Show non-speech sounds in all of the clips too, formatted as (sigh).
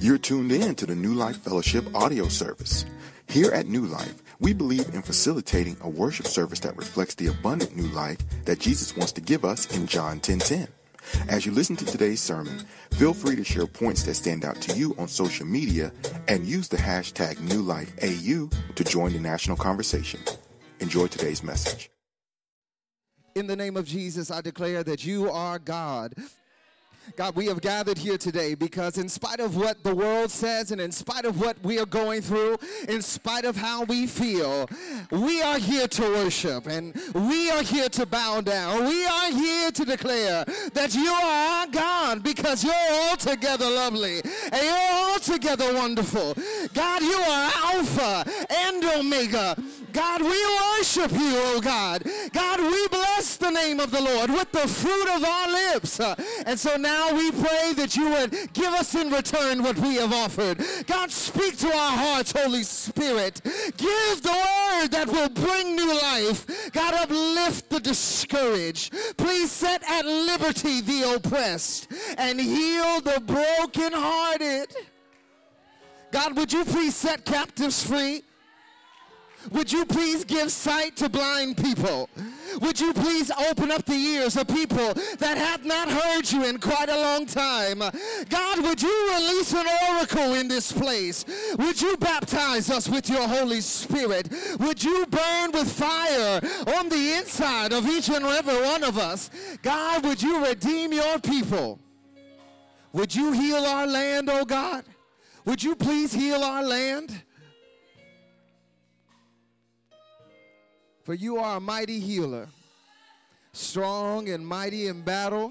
You're tuned in to the New Life Fellowship audio service. Here at New Life, we believe in facilitating a worship service that reflects the abundant new life that Jesus wants to give us in John 10:10. As you listen to today's sermon, feel free to share points that stand out to you on social media and use the hashtag NewLifeAU to join the national conversation. Enjoy today's message. In the name of Jesus, I declare that you are God. God, we have gathered here today because, in spite of what the world says and in spite of what we are going through, in spite of how we feel, we are here to worship and we are here to bow down. We are here to declare that you are our God because you're altogether lovely and you're altogether wonderful. God, you are Alpha and Omega. God, we worship you, oh God. God, we bless the name of the Lord with the fruit of our lips. And so now we pray that you would give us in return what we have offered. God, speak to our hearts, Holy Spirit. Give the word that will bring new life. God, uplift the discouraged. Please set at liberty the oppressed and heal the brokenhearted. God, would you please set captives free? Would you please give sight to blind people? Would you please open up the ears of people that have not heard you in quite a long time? God, would you release an oracle in this place? Would you baptize us with your Holy Spirit? Would you burn with fire on the inside of each and every one of us? God, would you redeem your people? Would you heal our land, oh God? Would you please heal our land? For you are a mighty healer, strong and mighty in battle.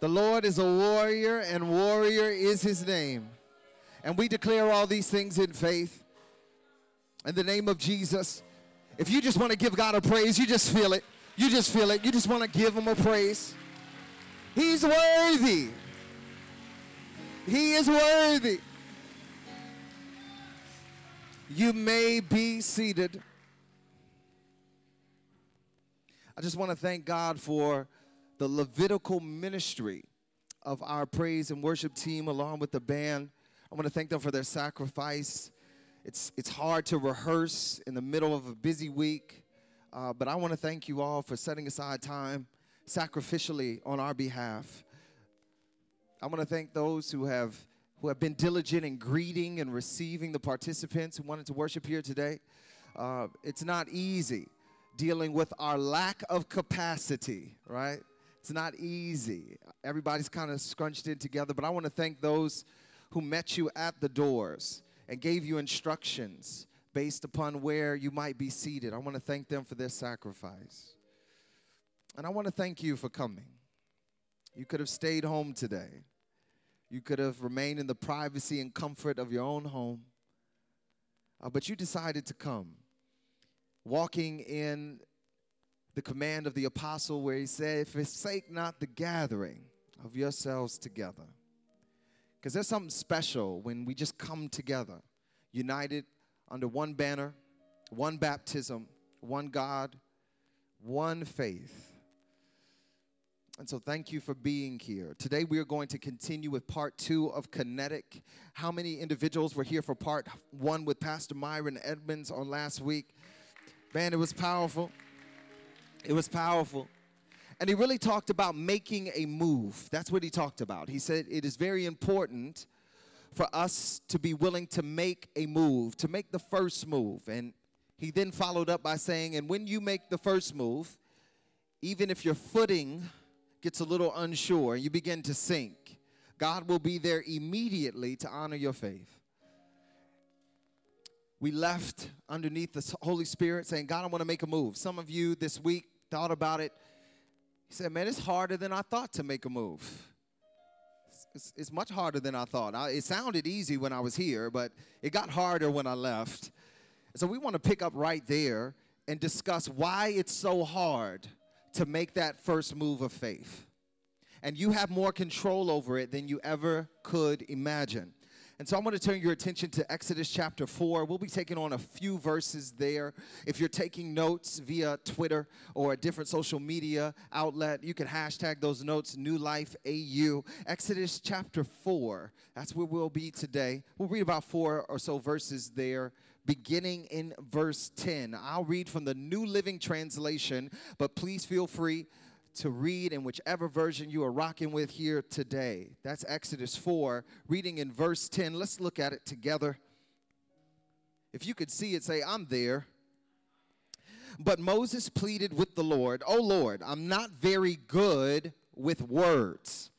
The Lord is a warrior, and warrior is his name. And we declare all these things in faith. In the name of Jesus. If you just want to give God a praise, you just feel it. You just feel it. You just want to give him a praise. He's worthy. He is worthy. You may be seated. I just want to thank God for the Levitical ministry of our praise and worship team along with the band. I want to thank them for their sacrifice. It's, it's hard to rehearse in the middle of a busy week, uh, but I want to thank you all for setting aside time sacrificially on our behalf. I want to thank those who have who have been diligent in greeting and receiving the participants who wanted to worship here today. Uh, it's not easy dealing with our lack of capacity, right? It's not easy. Everybody's kind of scrunched in together, but I want to thank those who met you at the doors and gave you instructions based upon where you might be seated. I want to thank them for their sacrifice. And I want to thank you for coming. You could have stayed home today. You could have remained in the privacy and comfort of your own home. Uh, but you decided to come walking in the command of the apostle where he said, Forsake not the gathering of yourselves together. Because there's something special when we just come together, united under one banner, one baptism, one God, one faith. And so, thank you for being here. Today, we are going to continue with part two of Kinetic. How many individuals were here for part one with Pastor Myron Edmonds on last week? Man, it was powerful. It was powerful. And he really talked about making a move. That's what he talked about. He said it is very important for us to be willing to make a move, to make the first move. And he then followed up by saying, and when you make the first move, even if your footing gets a little unsure, and you begin to sink, God will be there immediately to honor your faith we left underneath the Holy Spirit saying, God, I want to make a move. Some of you this week thought about it. He said, Man, it's harder than I thought to make a move. It's, it's much harder than I thought. I, it sounded easy when I was here, but it got harder when I left. So we want to pick up right there and discuss why it's so hard to make that first move of faith. And you have more control over it than you ever could imagine. And so I'm going to turn your attention to Exodus chapter 4. We'll be taking on a few verses there. If you're taking notes via Twitter or a different social media outlet, you can hashtag those notes New Life AU. Exodus chapter 4. That's where we'll be today. We'll read about four or so verses there beginning in verse 10. I'll read from the New Living Translation, but please feel free to read in whichever version you are rocking with here today. That's Exodus 4, reading in verse 10. Let's look at it together. If you could see it, say, I'm there. But Moses pleaded with the Lord, Oh Lord, I'm not very good with words.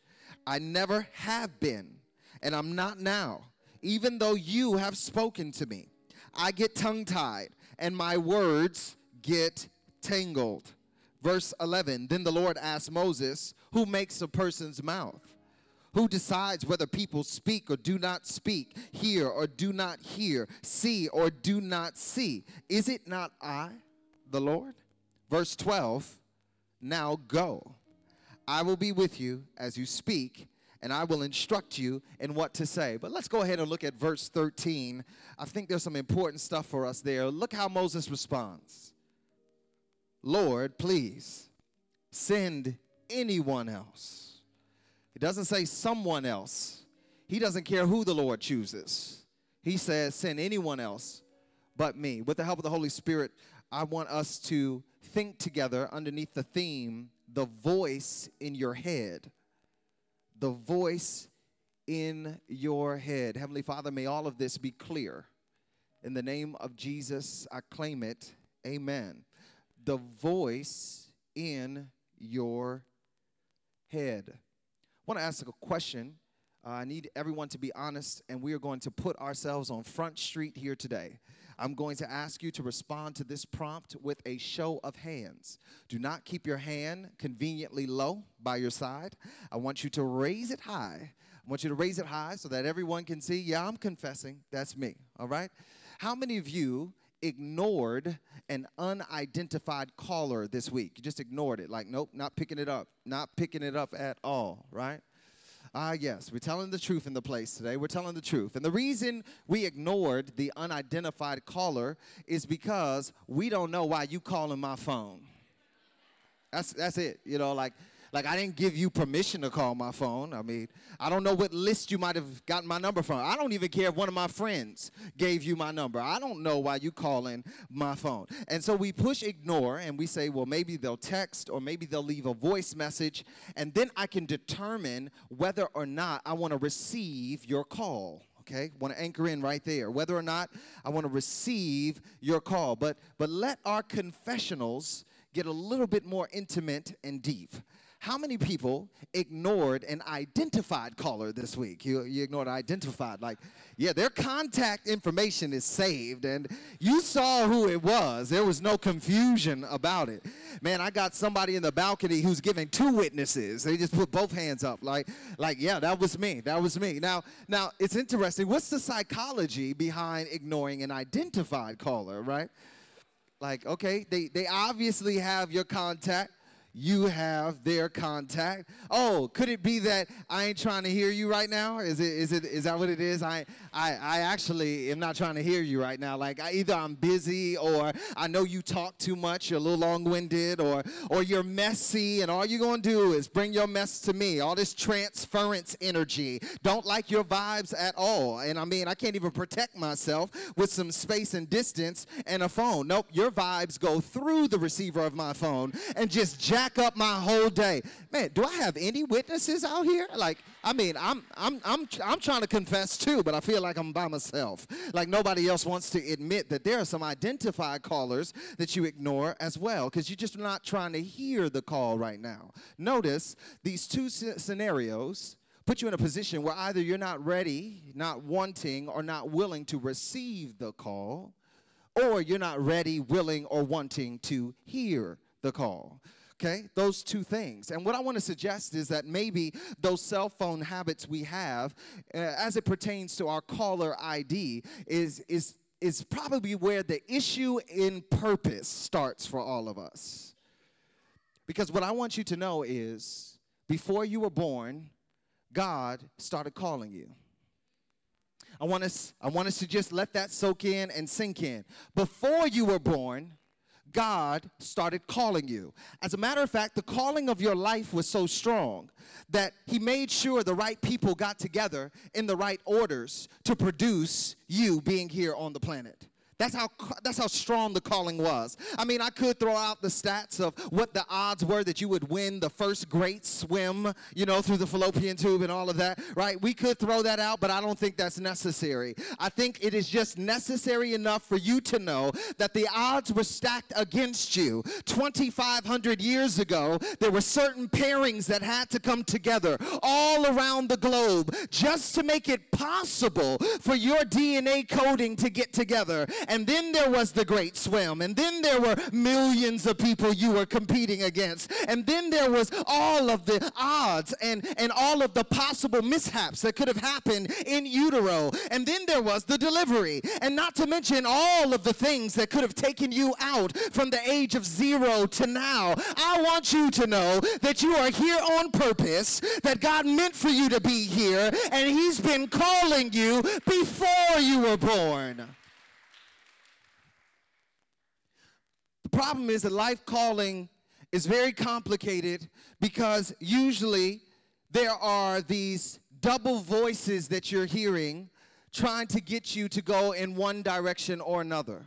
I never have been, and I'm not now, even though you have spoken to me. I get tongue tied, and my words get tangled. Verse 11 Then the Lord asked Moses, Who makes a person's mouth? Who decides whether people speak or do not speak, hear or do not hear, see or do not see? Is it not I, the Lord? Verse 12 Now go. I will be with you as you speak, and I will instruct you in what to say. But let's go ahead and look at verse 13. I think there's some important stuff for us there. Look how Moses responds. Lord, please send anyone else. It doesn't say someone else. He doesn't care who the Lord chooses. He says, send anyone else but me. With the help of the Holy Spirit, I want us to think together underneath the theme, the voice in your head. The voice in your head. Heavenly Father, may all of this be clear. In the name of Jesus, I claim it. Amen the voice in your head. I want to ask a question. Uh, I need everyone to be honest, and we are going to put ourselves on Front Street here today. I'm going to ask you to respond to this prompt with a show of hands. Do not keep your hand conveniently low by your side. I want you to raise it high. I want you to raise it high so that everyone can see, yeah, I'm confessing. That's me. All right? How many of you ignored an unidentified caller this week. You just ignored it. Like, nope, not picking it up. Not picking it up at all, right? Ah, uh, yes, we're telling the truth in the place today. We're telling the truth. And the reason we ignored the unidentified caller is because we don't know why you calling my phone. That's that's it. You know, like like I didn't give you permission to call my phone. I mean, I don't know what list you might have gotten my number from. I don't even care if one of my friends gave you my number. I don't know why you're calling my phone. And so we push ignore and we say, well, maybe they'll text or maybe they'll leave a voice message, and then I can determine whether or not I want to receive your call okay want to anchor in right there whether or not i want to receive your call but but let our confessionals get a little bit more intimate and deep how many people ignored an identified caller this week? You, you ignored identified. Like, yeah, their contact information is saved, and you saw who it was. There was no confusion about it. Man, I got somebody in the balcony who's giving two witnesses. They just put both hands up, like, like, yeah, that was me. That was me. Now, now it's interesting. What's the psychology behind ignoring an identified caller, right? Like, okay, they, they obviously have your contact you have their contact. Oh, could it be that I ain't trying to hear you right now? Is it is it is that what it is? I I I actually am not trying to hear you right now. Like I, either I'm busy or I know you talk too much, you're a little long-winded or or you're messy and all you're going to do is bring your mess to me. All this transference energy. Don't like your vibes at all. And I mean, I can't even protect myself with some space and distance and a phone. Nope, your vibes go through the receiver of my phone and just jack up my whole day. Man, do I have any witnesses out here? Like, I mean, I'm I'm I'm I'm trying to confess too, but I feel like I'm by myself. Like nobody else wants to admit that there are some identified callers that you ignore as well because you're just not trying to hear the call right now. Notice these two scenarios put you in a position where either you're not ready, not wanting, or not willing to receive the call, or you're not ready, willing, or wanting to hear the call. Okay, those two things. And what I want to suggest is that maybe those cell phone habits we have, uh, as it pertains to our caller ID, is is is probably where the issue in purpose starts for all of us. Because what I want you to know is, before you were born, God started calling you. I want us I want us to just let that soak in and sink in. Before you were born, God started calling you. As a matter of fact, the calling of your life was so strong that He made sure the right people got together in the right orders to produce you being here on the planet. That's how, that's how strong the calling was. I mean, I could throw out the stats of what the odds were that you would win the first great swim, you know, through the fallopian tube and all of that, right? We could throw that out, but I don't think that's necessary. I think it is just necessary enough for you to know that the odds were stacked against you. 2,500 years ago, there were certain pairings that had to come together all around the globe just to make it possible for your DNA coding to get together and then there was the great swim, and then there were millions of people you were competing against, and then there was all of the odds and, and all of the possible mishaps that could have happened in utero, and then there was the delivery, and not to mention all of the things that could have taken you out from the age of zero to now. I want you to know that you are here on purpose, that God meant for you to be here, and He's been calling you before you were born. Problem is that life calling is very complicated because usually there are these double voices that you're hearing trying to get you to go in one direction or another.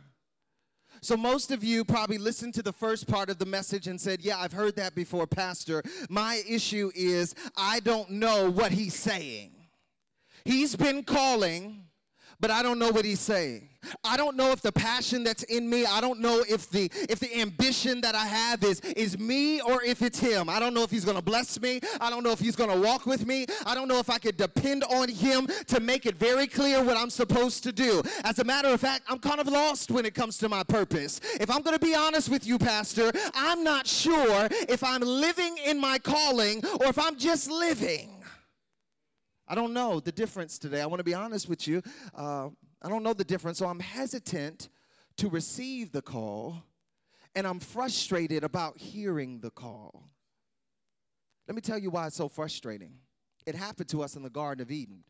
So, most of you probably listened to the first part of the message and said, Yeah, I've heard that before, Pastor. My issue is I don't know what he's saying. He's been calling, but I don't know what he's saying. I don't know if the passion that's in me, I don't know if the if the ambition that I have is is me or if it's him. I don't know if he's going to bless me. I don't know if he's going to walk with me. I don't know if I could depend on him to make it very clear what I'm supposed to do. As a matter of fact, I'm kind of lost when it comes to my purpose. If I'm going to be honest with you, pastor, I'm not sure if I'm living in my calling or if I'm just living. I don't know the difference today. I want to be honest with you. Uh, I don't know the difference, so I'm hesitant to receive the call, and I'm frustrated about hearing the call. Let me tell you why it's so frustrating. It happened to us in the Garden of Eden.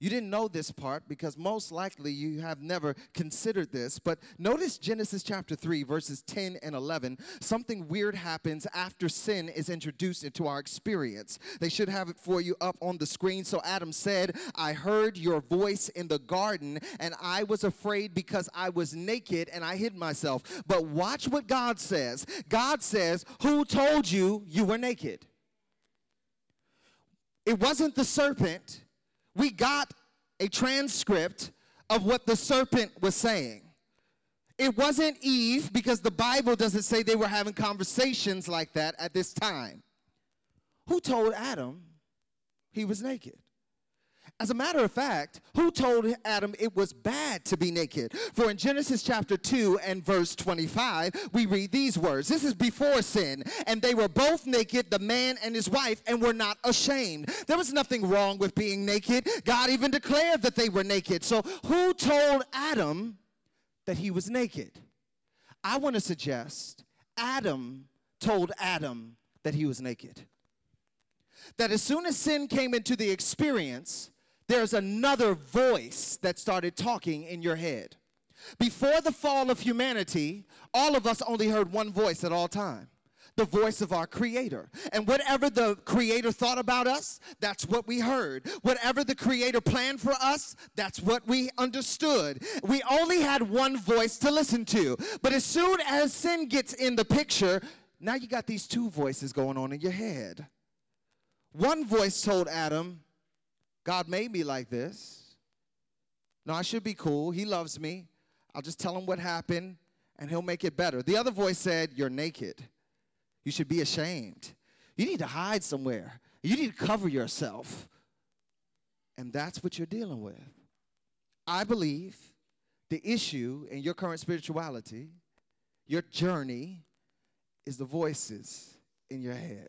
You didn't know this part because most likely you have never considered this, but notice Genesis chapter 3, verses 10 and 11. Something weird happens after sin is introduced into our experience. They should have it for you up on the screen. So Adam said, I heard your voice in the garden, and I was afraid because I was naked and I hid myself. But watch what God says God says, Who told you you were naked? It wasn't the serpent we got a transcript of what the serpent was saying. It wasn't Eve because the Bible doesn't say they were having conversations like that at this time. Who told Adam he was naked? As a matter of fact, who told Adam it was bad to be naked? For in Genesis chapter 2 and verse 25, we read these words. This is before sin. And they were both naked, the man and his wife, and were not ashamed. There was nothing wrong with being naked. God even declared that they were naked. So who told Adam that he was naked? I want to suggest Adam told Adam that he was naked. That as soon as sin came into the experience, there's another voice that started talking in your head. Before the fall of humanity, all of us only heard one voice at all time the voice of our creator. And whatever the creator thought about us, that's what we heard. Whatever the creator planned for us, that's what we understood. We only had one voice to listen to. But as soon as sin gets in the picture, now you got these two voices going on in your head. One voice told Adam, God made me like this. No, I should be cool. He loves me. I'll just tell him what happened and he'll make it better. The other voice said, You're naked. You should be ashamed. You need to hide somewhere. You need to cover yourself. And that's what you're dealing with. I believe the issue in your current spirituality, your journey, is the voices in your head.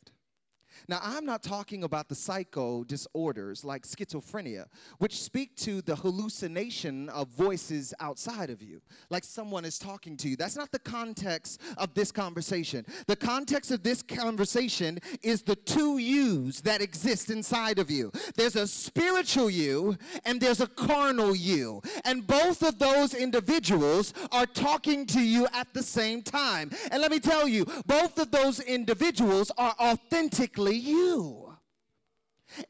Now, I'm not talking about the psycho disorders like schizophrenia, which speak to the hallucination of voices outside of you, like someone is talking to you. That's not the context of this conversation. The context of this conversation is the two yous that exist inside of you there's a spiritual you and there's a carnal you. And both of those individuals are talking to you at the same time. And let me tell you, both of those individuals are authentically you.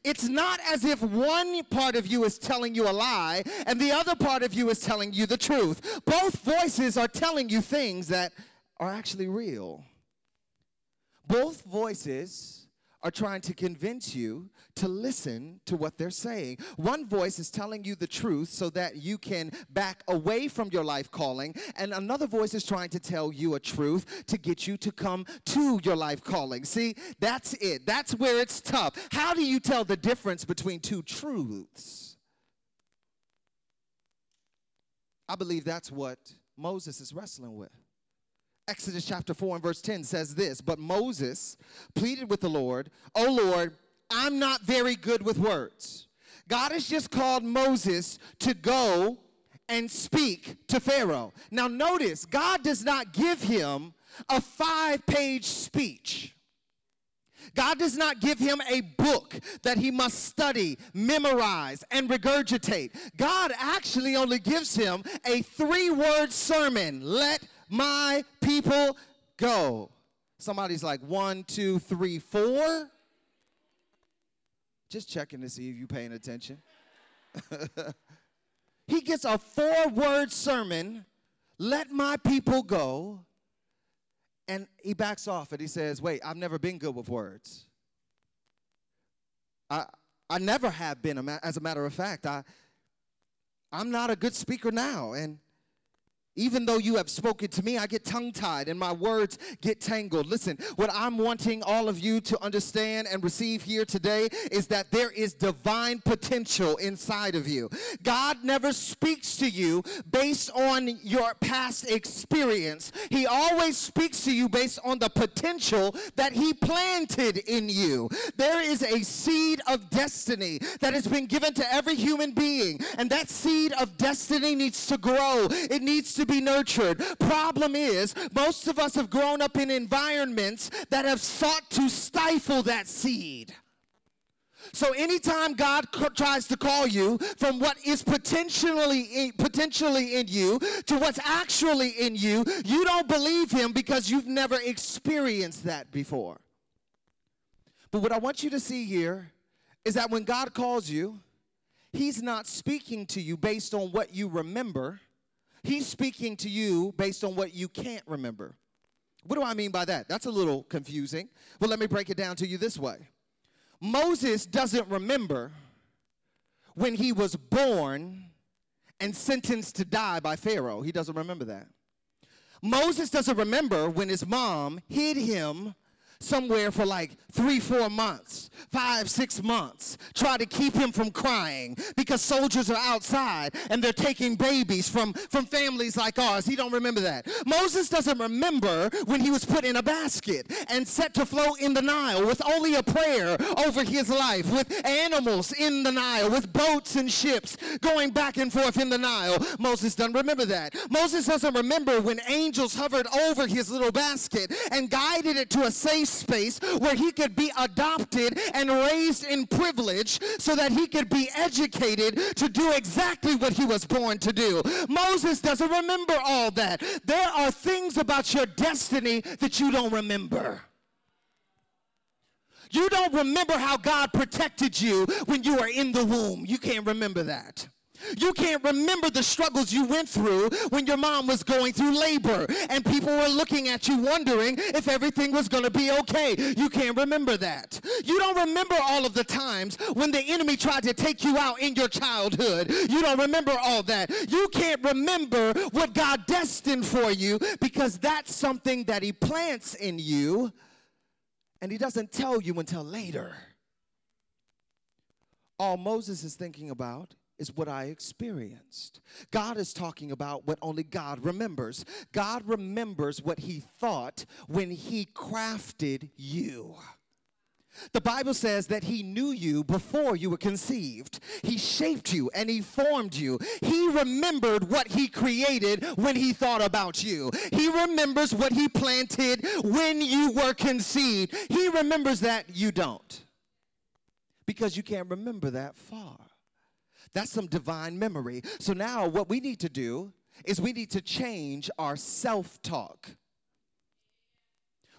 It's not as if one part of you is telling you a lie and the other part of you is telling you the truth. Both voices are telling you things that are actually real. Both voices are trying to convince you to listen to what they're saying. One voice is telling you the truth so that you can back away from your life calling, and another voice is trying to tell you a truth to get you to come to your life calling. See, that's it. That's where it's tough. How do you tell the difference between two truths? I believe that's what Moses is wrestling with. Exodus chapter 4 and verse 10 says this But Moses pleaded with the Lord, Oh Lord, I'm not very good with words. God has just called Moses to go and speak to Pharaoh. Now, notice, God does not give him a five page speech. God does not give him a book that he must study, memorize, and regurgitate. God actually only gives him a three word sermon let my people go. Somebody's like, one, two, three, four. Just checking to see if you're paying attention. (laughs) he gets a four word sermon, let my people go. And he backs off and he says, Wait, I've never been good with words. I, I never have been, as a matter of fact. I, I'm not a good speaker now. And even though you have spoken to me, I get tongue tied and my words get tangled. Listen, what I'm wanting all of you to understand and receive here today is that there is divine potential inside of you. God never speaks to you based on your past experience, He always speaks to you based on the potential that He planted in you. There is a seed of destiny that has been given to every human being, and that seed of destiny needs to grow. It needs to to be nurtured. Problem is, most of us have grown up in environments that have sought to stifle that seed. So anytime God tries to call you from what is potentially in, potentially in you to what's actually in you, you don't believe him because you've never experienced that before. But what I want you to see here is that when God calls you, he's not speaking to you based on what you remember. He's speaking to you based on what you can't remember. What do I mean by that? That's a little confusing. Well, let me break it down to you this way Moses doesn't remember when he was born and sentenced to die by Pharaoh. He doesn't remember that. Moses doesn't remember when his mom hid him somewhere for like three, four months, five, six months, try to keep him from crying because soldiers are outside and they're taking babies from, from families like ours. He don't remember that. Moses doesn't remember when he was put in a basket and set to float in the Nile with only a prayer over his life, with animals in the Nile, with boats and ships going back and forth in the Nile. Moses doesn't remember that. Moses doesn't remember when angels hovered over his little basket and guided it to a safe space where he could be adopted and raised in privilege so that he could be educated to do exactly what he was born to do. Moses doesn't remember all that. There are things about your destiny that you don't remember. You don't remember how God protected you when you were in the womb. You can't remember that. You can't remember the struggles you went through when your mom was going through labor and people were looking at you wondering if everything was going to be okay. You can't remember that. You don't remember all of the times when the enemy tried to take you out in your childhood. You don't remember all that. You can't remember what God destined for you because that's something that he plants in you and he doesn't tell you until later. All Moses is thinking about is what I experienced. God is talking about what only God remembers. God remembers what He thought when He crafted you. The Bible says that He knew you before you were conceived. He shaped you and He formed you. He remembered what He created when He thought about you. He remembers what He planted when you were conceived. He remembers that you don't because you can't remember that far. That's some divine memory. So now, what we need to do is we need to change our self talk.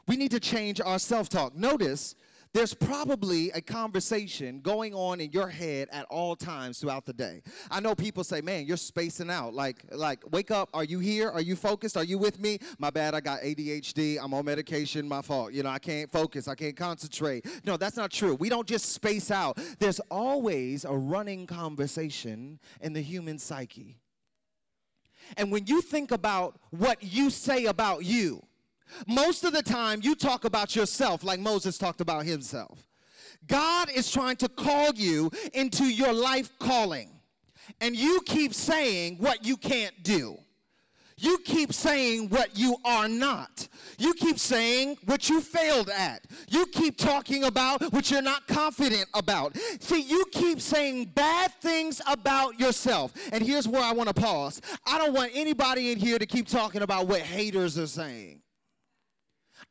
We need to change our self talk. Notice there's probably a conversation going on in your head at all times throughout the day. I know people say, "Man, you're spacing out." Like like wake up, are you here? Are you focused? Are you with me? My bad, I got ADHD. I'm on medication, my fault. You know, I can't focus. I can't concentrate. No, that's not true. We don't just space out. There's always a running conversation in the human psyche. And when you think about what you say about you, most of the time, you talk about yourself like Moses talked about himself. God is trying to call you into your life calling, and you keep saying what you can't do. You keep saying what you are not. You keep saying what you failed at. You keep talking about what you're not confident about. See, you keep saying bad things about yourself. And here's where I want to pause. I don't want anybody in here to keep talking about what haters are saying.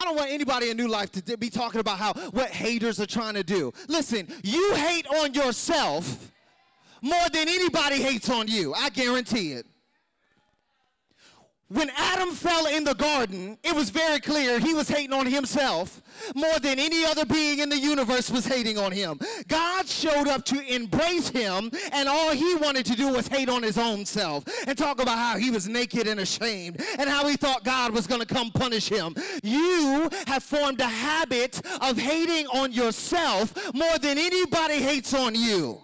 I don't want anybody in New Life to be talking about how what haters are trying to do. Listen, you hate on yourself more than anybody hates on you. I guarantee it when Adam fell in the garden, it was very clear he was hating on himself more than any other being in the universe was hating on him. God showed up to embrace him, and all he wanted to do was hate on his own self and talk about how he was naked and ashamed and how he thought God was going to come punish him. You have formed a habit of hating on yourself more than anybody hates on you.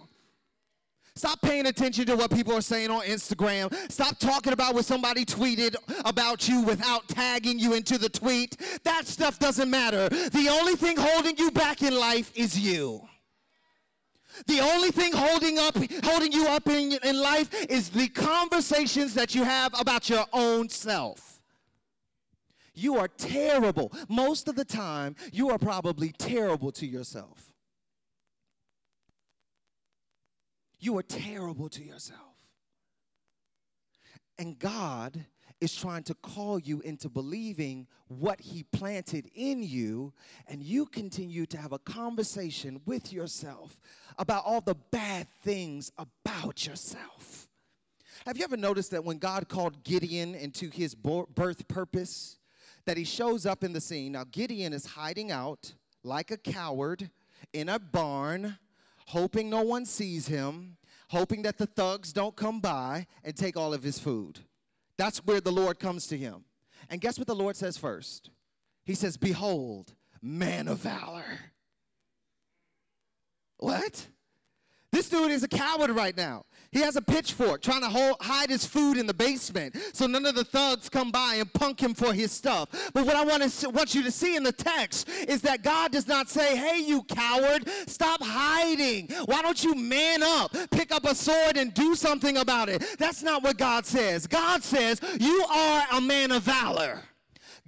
Stop paying attention to what people are saying on Instagram. Stop talking about what somebody tweeted about you without tagging you into the tweet. That stuff doesn't matter. The only thing holding you back in life is you. The only thing holding up holding you up in, in life is the conversations that you have about your own self. You are terrible. Most of the time, you are probably terrible to yourself. You are terrible to yourself. And God is trying to call you into believing what He planted in you, and you continue to have a conversation with yourself about all the bad things about yourself. Have you ever noticed that when God called Gideon into his birth purpose, that he shows up in the scene? Now, Gideon is hiding out like a coward in a barn hoping no one sees him, hoping that the thugs don't come by and take all of his food. That's where the Lord comes to him. And guess what the Lord says first? He says, Behold, man of valor. What? This dude is a coward right now. He has a pitchfork trying to hold, hide his food in the basement so none of the thugs come by and punk him for his stuff. But what I want, to, want you to see in the text is that God does not say, hey, you coward, stop hiding. Why don't you man up, pick up a sword, and do something about it? That's not what God says. God says, you are a man of valor.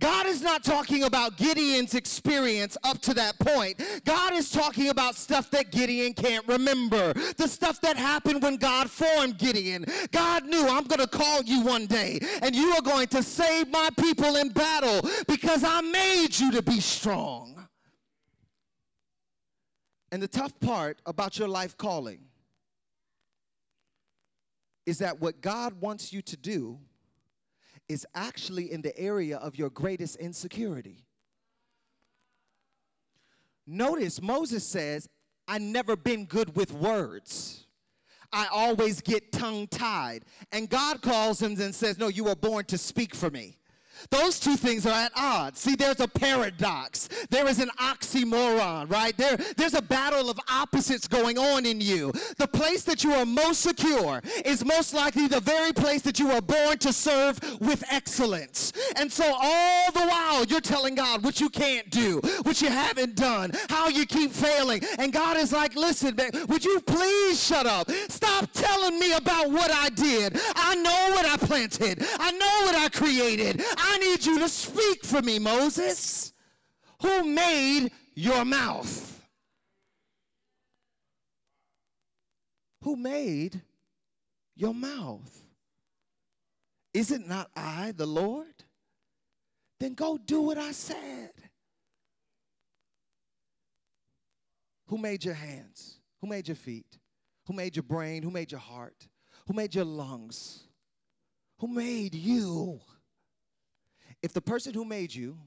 God is not talking about Gideon's experience up to that point. God is talking about stuff that Gideon can't remember. The stuff that happened when God formed Gideon. God knew, I'm going to call you one day, and you are going to save my people in battle because I made you to be strong. And the tough part about your life calling is that what God wants you to do is actually in the area of your greatest insecurity. Notice Moses says, I never been good with words. I always get tongue tied. And God calls him and says, No, you were born to speak for me. Those two things are at odds. See, there's a paradox. There is an oxymoron, right? There, there's a battle of opposites going on in you. The place that you are most secure is most likely the very place that you were born to serve with excellence. And so all the while you're telling God what you can't do, what you haven't done, how you keep failing. And God is like, listen, man, would you please shut up? Stop telling me about what I did. I know what I planted. I know what I created. I I need you to speak for me, Moses. Who made your mouth? Who made your mouth? Is it not I, the Lord? Then go do what I said. Who made your hands? Who made your feet? Who made your brain? Who made your heart? Who made your lungs? Who made you? If the person who made you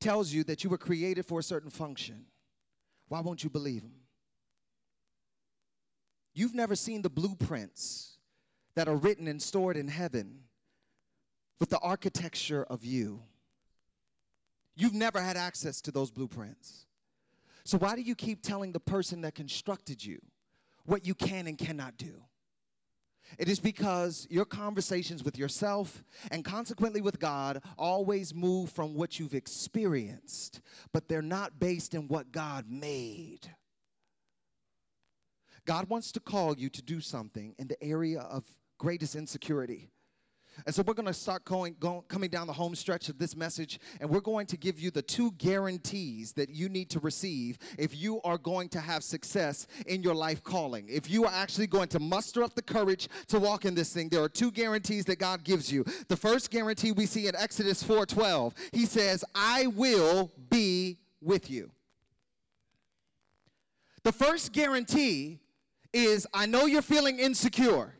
tells you that you were created for a certain function, why won't you believe him? You've never seen the blueprints that are written and stored in heaven with the architecture of you. You've never had access to those blueprints. So, why do you keep telling the person that constructed you what you can and cannot do? It is because your conversations with yourself and consequently with God always move from what you've experienced, but they're not based in what God made. God wants to call you to do something in the area of greatest insecurity. And so we're going to start going, going, coming down the home stretch of this message, and we're going to give you the two guarantees that you need to receive if you are going to have success in your life calling. If you are actually going to muster up the courage to walk in this thing, there are two guarantees that God gives you. The first guarantee we see in Exodus 4:12. He says, "I will be with you." The first guarantee is I know you're feeling insecure.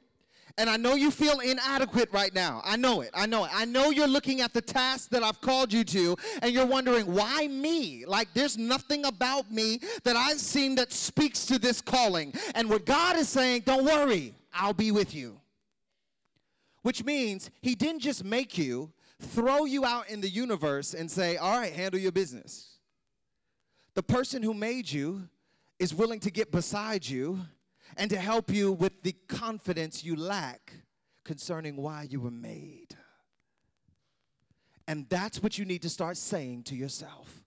And I know you feel inadequate right now. I know it. I know it. I know you're looking at the task that I've called you to and you're wondering, why me? Like, there's nothing about me that I've seen that speaks to this calling. And what God is saying, don't worry, I'll be with you. Which means He didn't just make you, throw you out in the universe and say, all right, handle your business. The person who made you is willing to get beside you and to help you with the confidence you lack concerning why you were made. And that's what you need to start saying to yourself.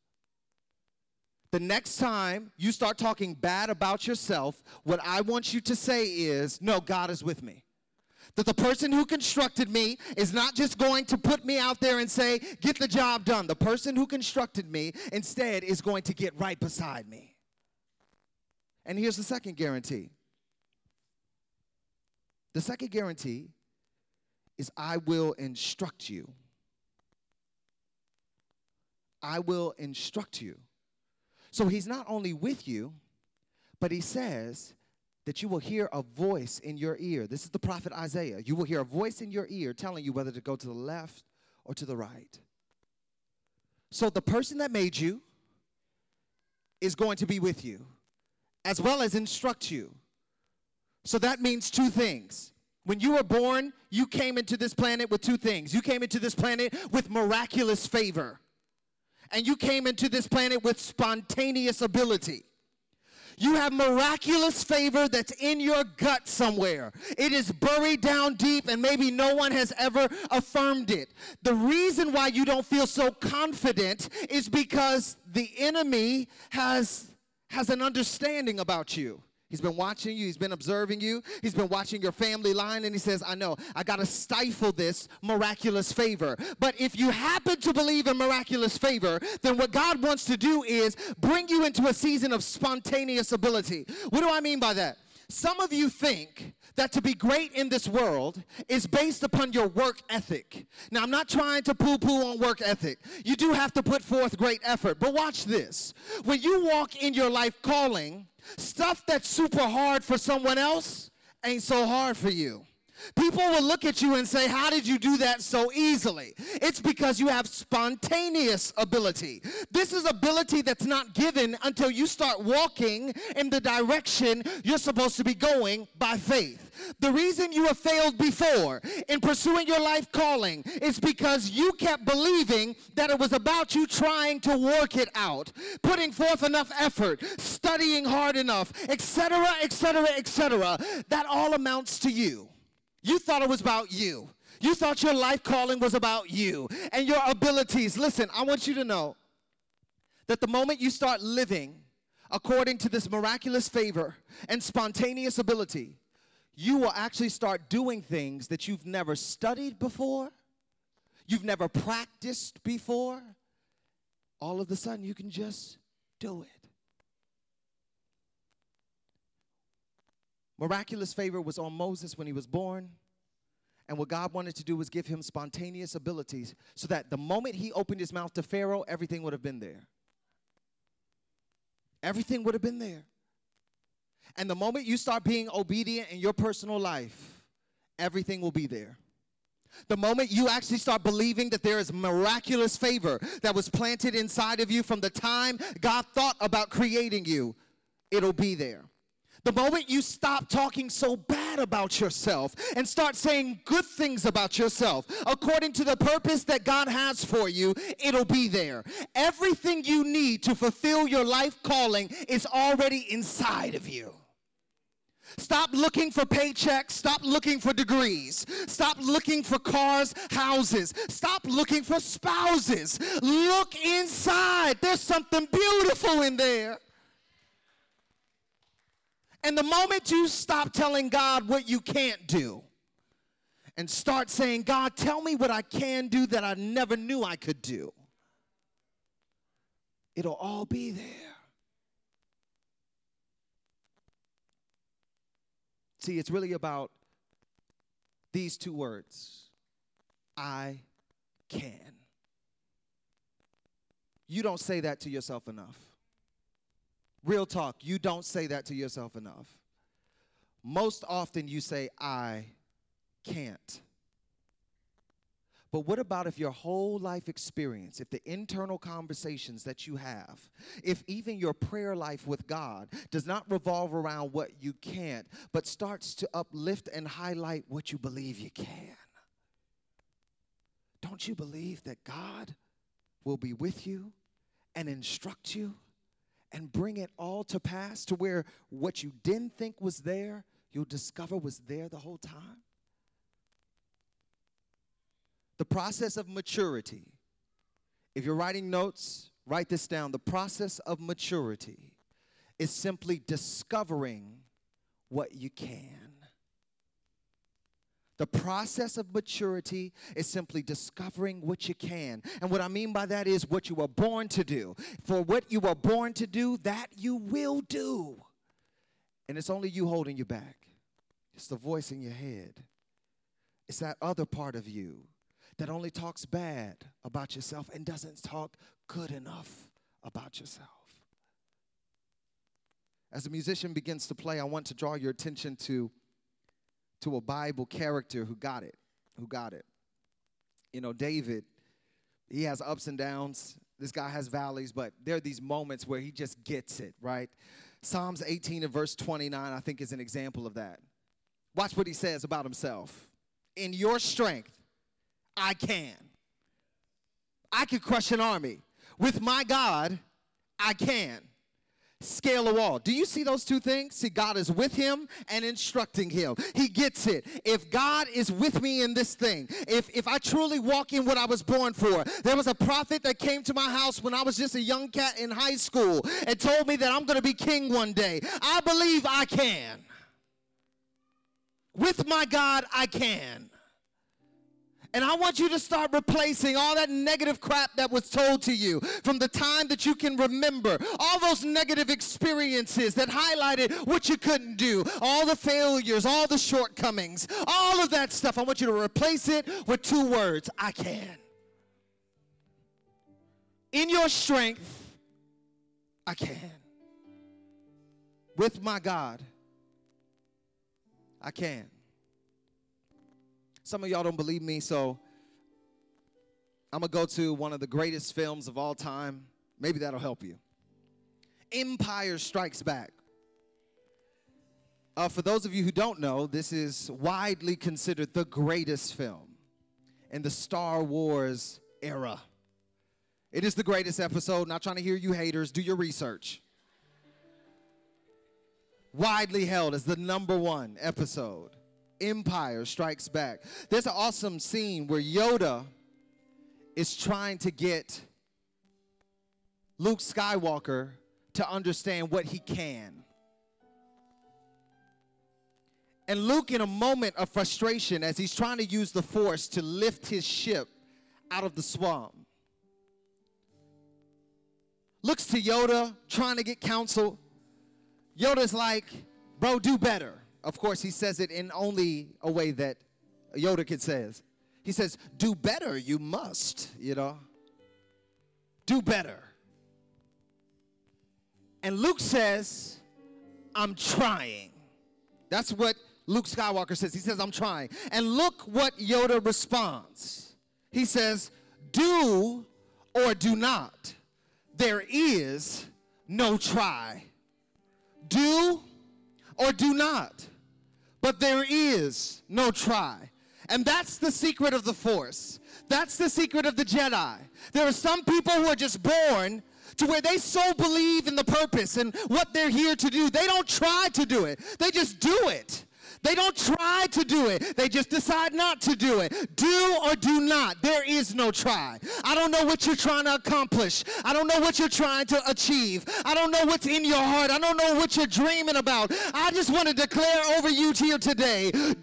The next time you start talking bad about yourself, what I want you to say is, No, God is with me. That the person who constructed me is not just going to put me out there and say, Get the job done. The person who constructed me instead is going to get right beside me. And here's the second guarantee the second guarantee is I will instruct you. I will instruct you. So he's not only with you, but he says that you will hear a voice in your ear. This is the prophet Isaiah. You will hear a voice in your ear telling you whether to go to the left or to the right. So the person that made you is going to be with you, as well as instruct you. So that means two things. When you were born, you came into this planet with two things. You came into this planet with miraculous favor, and you came into this planet with spontaneous ability. You have miraculous favor that's in your gut somewhere. It is buried down deep, and maybe no one has ever affirmed it. The reason why you don't feel so confident is because the enemy has, has an understanding about you. He's been watching you, he's been observing you, he's been watching your family line, and he says, I know, I got to stifle this miraculous favor. But if you happen to believe in miraculous favor, then what God wants to do is bring you into a season of spontaneous ability. What do I mean by that? Some of you think that to be great in this world is based upon your work ethic. Now, I'm not trying to poo poo on work ethic. You do have to put forth great effort. But watch this. When you walk in your life calling, Stuff that's super hard for someone else ain't so hard for you. People will look at you and say, How did you do that so easily? It's because you have spontaneous ability. This is ability that's not given until you start walking in the direction you're supposed to be going by faith. The reason you have failed before in pursuing your life calling is because you kept believing that it was about you trying to work it out, putting forth enough effort, studying hard enough, etc., etc., etc. That all amounts to you. You thought it was about you. You thought your life calling was about you and your abilities. Listen, I want you to know that the moment you start living according to this miraculous favor and spontaneous ability, you will actually start doing things that you've never studied before, you've never practiced before. All of a sudden, you can just do it. Miraculous favor was on Moses when he was born. And what God wanted to do was give him spontaneous abilities so that the moment he opened his mouth to Pharaoh, everything would have been there. Everything would have been there. And the moment you start being obedient in your personal life, everything will be there. The moment you actually start believing that there is miraculous favor that was planted inside of you from the time God thought about creating you, it'll be there. The moment you stop talking so bad about yourself and start saying good things about yourself according to the purpose that God has for you, it'll be there. Everything you need to fulfill your life calling is already inside of you. Stop looking for paychecks. Stop looking for degrees. Stop looking for cars, houses. Stop looking for spouses. Look inside. There's something beautiful in there. And the moment you stop telling God what you can't do and start saying, God, tell me what I can do that I never knew I could do, it'll all be there. See, it's really about these two words I can. You don't say that to yourself enough. Real talk, you don't say that to yourself enough. Most often you say, I can't. But what about if your whole life experience, if the internal conversations that you have, if even your prayer life with God does not revolve around what you can't, but starts to uplift and highlight what you believe you can? Don't you believe that God will be with you and instruct you and bring it all to pass to where what you didn't think was there, you'll discover was there the whole time? The process of maturity. If you're writing notes, write this down. The process of maturity is simply discovering what you can. The process of maturity is simply discovering what you can. And what I mean by that is what you were born to do. For what you were born to do, that you will do. And it's only you holding you back. It's the voice in your head. It's that other part of you that only talks bad about yourself and doesn't talk good enough about yourself. As the musician begins to play, I want to draw your attention to, to a Bible character who got it, who got it. You know, David, he has ups and downs. This guy has valleys, but there are these moments where he just gets it, right? Psalms 18 and verse 29, I think, is an example of that. Watch what he says about himself. In your strength, I can. I can crush an army. With my God, I can. Scale a wall. Do you see those two things? See, God is with him and instructing him. He gets it. If God is with me in this thing, if, if I truly walk in what I was born for, there was a prophet that came to my house when I was just a young cat in high school and told me that I'm going to be king one day. I believe I can. With my God, I can. And I want you to start replacing all that negative crap that was told to you from the time that you can remember. All those negative experiences that highlighted what you couldn't do, all the failures, all the shortcomings, all of that stuff. I want you to replace it with two words I can. In your strength, I can. With my God, I can. Some of y'all don't believe me, so I'm going to go to one of the greatest films of all time. Maybe that'll help you. Empire Strikes Back. Uh, for those of you who don't know, this is widely considered the greatest film in the Star Wars era. It is the greatest episode. Not trying to hear you haters, do your research. Widely held as the number one episode. Empire Strikes Back. There's an awesome scene where Yoda is trying to get Luke Skywalker to understand what he can. And Luke, in a moment of frustration, as he's trying to use the force to lift his ship out of the swamp, looks to Yoda, trying to get counsel. Yoda's like, Bro, do better. Of course, he says it in only a way that Yoda kid says. He says, Do better, you must, you know. Do better. And Luke says, I'm trying. That's what Luke Skywalker says. He says, I'm trying. And look what Yoda responds. He says, Do or do not. There is no try. Do or do not. But there is no try. And that's the secret of the Force. That's the secret of the Jedi. There are some people who are just born to where they so believe in the purpose and what they're here to do. They don't try to do it, they just do it. They don't try to do it. They just decide not to do it. Do or do not. There is no try. I don't know what you're trying to accomplish. I don't know what you're trying to achieve. I don't know what's in your heart. I don't know what you're dreaming about. I just want to declare over you here today do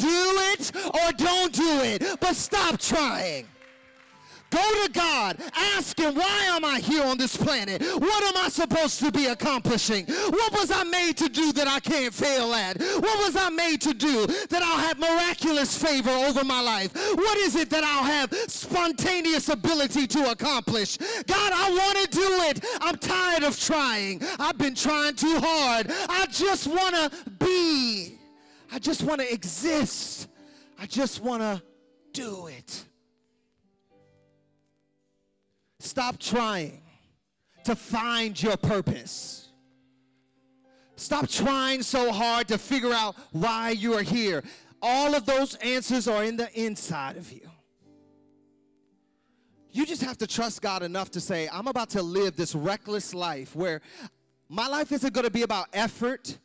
it or don't do it, but stop trying. Go to God. Ask Him, why am I here on this planet? What am I supposed to be accomplishing? What was I made to do that I can't fail at? What was I made to do that I'll have miraculous favor over my life? What is it that I'll have spontaneous ability to accomplish? God, I want to do it. I'm tired of trying. I've been trying too hard. I just want to be. I just want to exist. I just want to do it. Stop trying to find your purpose. Stop trying so hard to figure out why you are here. All of those answers are in the inside of you. You just have to trust God enough to say, I'm about to live this reckless life where my life isn't going to be about effort.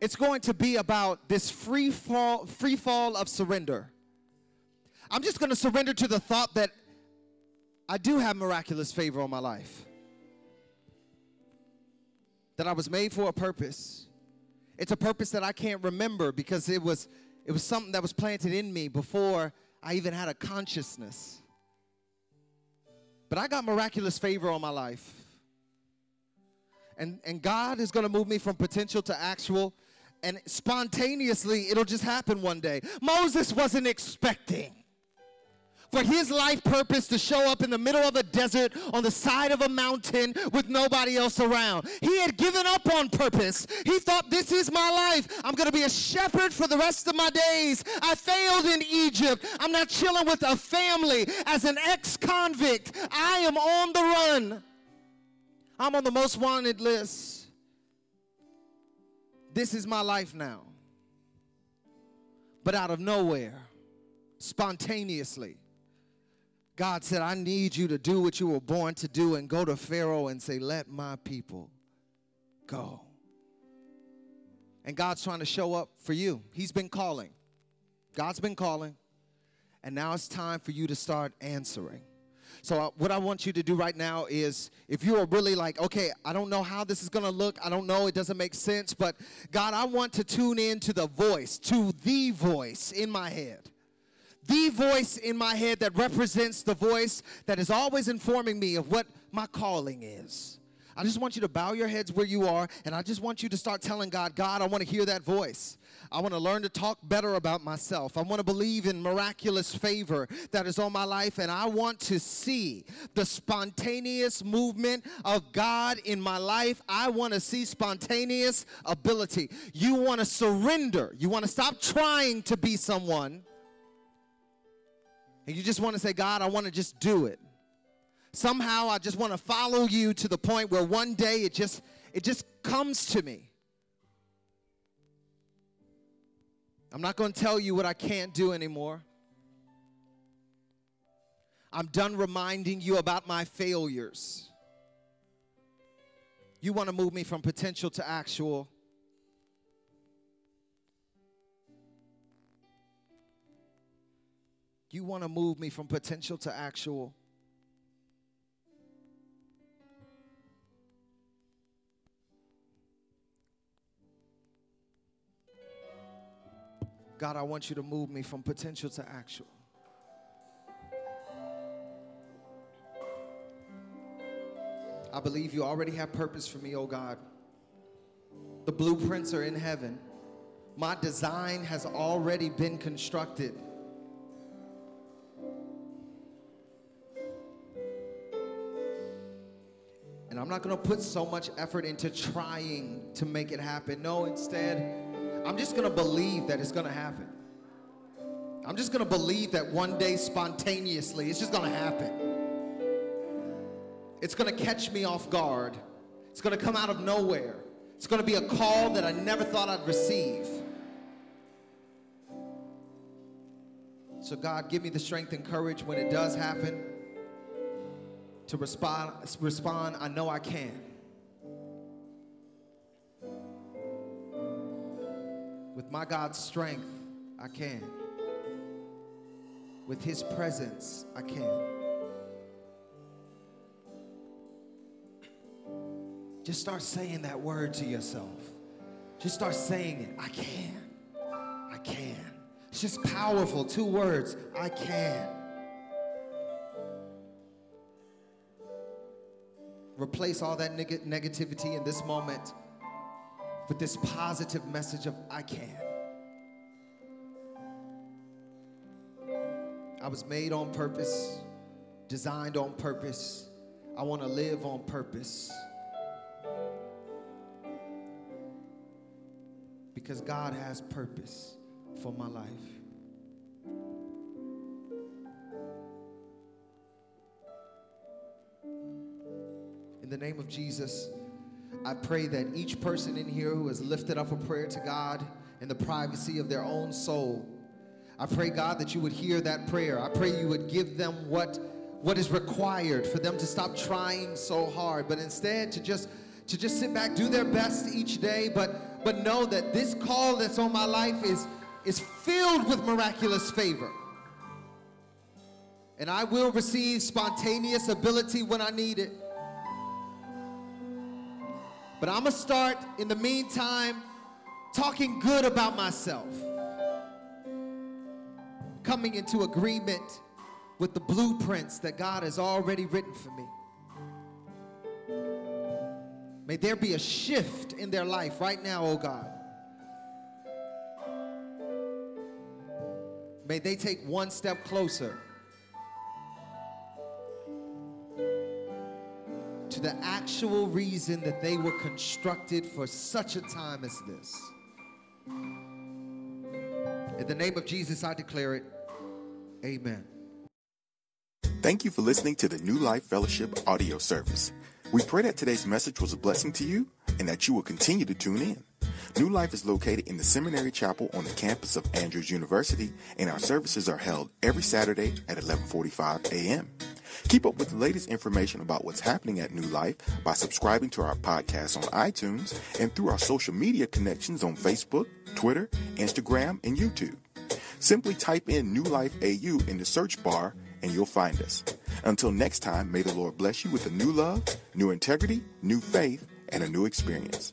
It's going to be about this free fall, free fall of surrender. I'm just going to surrender to the thought that I do have miraculous favor on my life. That I was made for a purpose. It's a purpose that I can't remember because it was it was something that was planted in me before I even had a consciousness. But I got miraculous favor on my life. And and God is going to move me from potential to actual and spontaneously it'll just happen one day. Moses wasn't expecting for his life purpose to show up in the middle of a desert on the side of a mountain with nobody else around. He had given up on purpose. He thought, This is my life. I'm going to be a shepherd for the rest of my days. I failed in Egypt. I'm not chilling with a family as an ex convict. I am on the run. I'm on the most wanted list. This is my life now. But out of nowhere, spontaneously, God said, I need you to do what you were born to do and go to Pharaoh and say, Let my people go. And God's trying to show up for you. He's been calling. God's been calling. And now it's time for you to start answering. So, what I want you to do right now is if you are really like, okay, I don't know how this is going to look, I don't know, it doesn't make sense, but God, I want to tune in to the voice, to the voice in my head the voice in my head that represents the voice that is always informing me of what my calling is. I just want you to bow your heads where you are, and I just want you to start telling God, God, I want to hear that voice. I want to learn to talk better about myself. I want to believe in miraculous favor that is on my life, and I want to see the spontaneous movement of God in my life. I want to see spontaneous ability. You want to surrender. You want to stop trying to be someone and you just want to say, God, I want to just do it. Somehow I just want to follow you to the point where one day it just it just comes to me. I'm not going to tell you what I can't do anymore. I'm done reminding you about my failures. You want to move me from potential to actual. You want to move me from potential to actual. God, I want you to move me from potential to actual. I believe you already have purpose for me, oh God. The blueprints are in heaven. My design has already been constructed. I'm not going to put so much effort into trying to make it happen. No, instead, I'm just going to believe that it's going to happen. I'm just going to believe that one day spontaneously it's just going to happen. It's going to catch me off guard. It's going to come out of nowhere. It's going to be a call that I never thought I'd receive. So, God, give me the strength and courage when it does happen to respond. respond. I know I can. With my God's strength, I can. With His presence, I can. Just start saying that word to yourself. Just start saying it. I can. I can. It's just powerful. Two words. I can. Replace all that neg- negativity in this moment with this positive message of I can. I was made on purpose, designed on purpose. I want to live on purpose. because God has purpose for my life. In the name of Jesus, I pray that each person in here who has lifted up a prayer to God in the privacy of their own soul, I pray, God, that you would hear that prayer. I pray you would give them what, what is required for them to stop trying so hard, but instead to just to just sit back, do their best each day, but but know that this call that's on my life is, is filled with miraculous favor. And I will receive spontaneous ability when I need it. But I'm going to start in the meantime talking good about myself, coming into agreement with the blueprints that God has already written for me. May there be a shift in their life right now, oh God. May they take one step closer to the actual reason that they were constructed for such a time as this. In the name of Jesus, I declare it. Amen. Thank you for listening to the New Life Fellowship audio service. We pray that today's message was a blessing to you and that you will continue to tune in. New Life is located in the Seminary Chapel on the campus of Andrews University, and our services are held every Saturday at 11:45 a.m. Keep up with the latest information about what's happening at New Life by subscribing to our podcast on iTunes and through our social media connections on Facebook, Twitter, Instagram, and YouTube. Simply type in New Life AU in the search bar and you'll find us. Until next time, may the Lord bless you with a new love, new integrity, new faith, and a new experience.